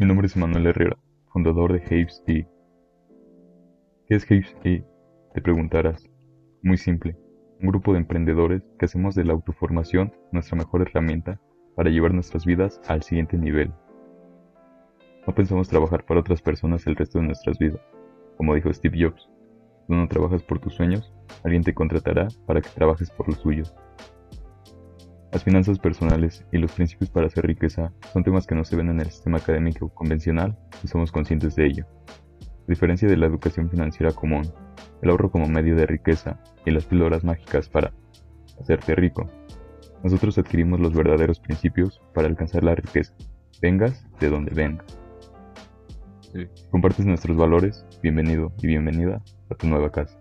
Mi nombre es Manuel Herrera, fundador de Haves E. ¿Qué es Haves E? Te preguntarás. Muy simple, un grupo de emprendedores que hacemos de la autoformación nuestra mejor herramienta para llevar nuestras vidas al siguiente nivel. No pensamos trabajar para otras personas el resto de nuestras vidas. Como dijo Steve Jobs, tú no trabajas por tus sueños, alguien te contratará para que trabajes por los suyos. Las finanzas personales y los principios para hacer riqueza son temas que no se ven en el sistema académico convencional y somos conscientes de ello. A diferencia de la educación financiera común, el ahorro como medio de riqueza y las píldoras mágicas para hacerte rico, nosotros adquirimos los verdaderos principios para alcanzar la riqueza, vengas de donde vengas. Compartes nuestros valores, bienvenido y bienvenida a tu nueva casa.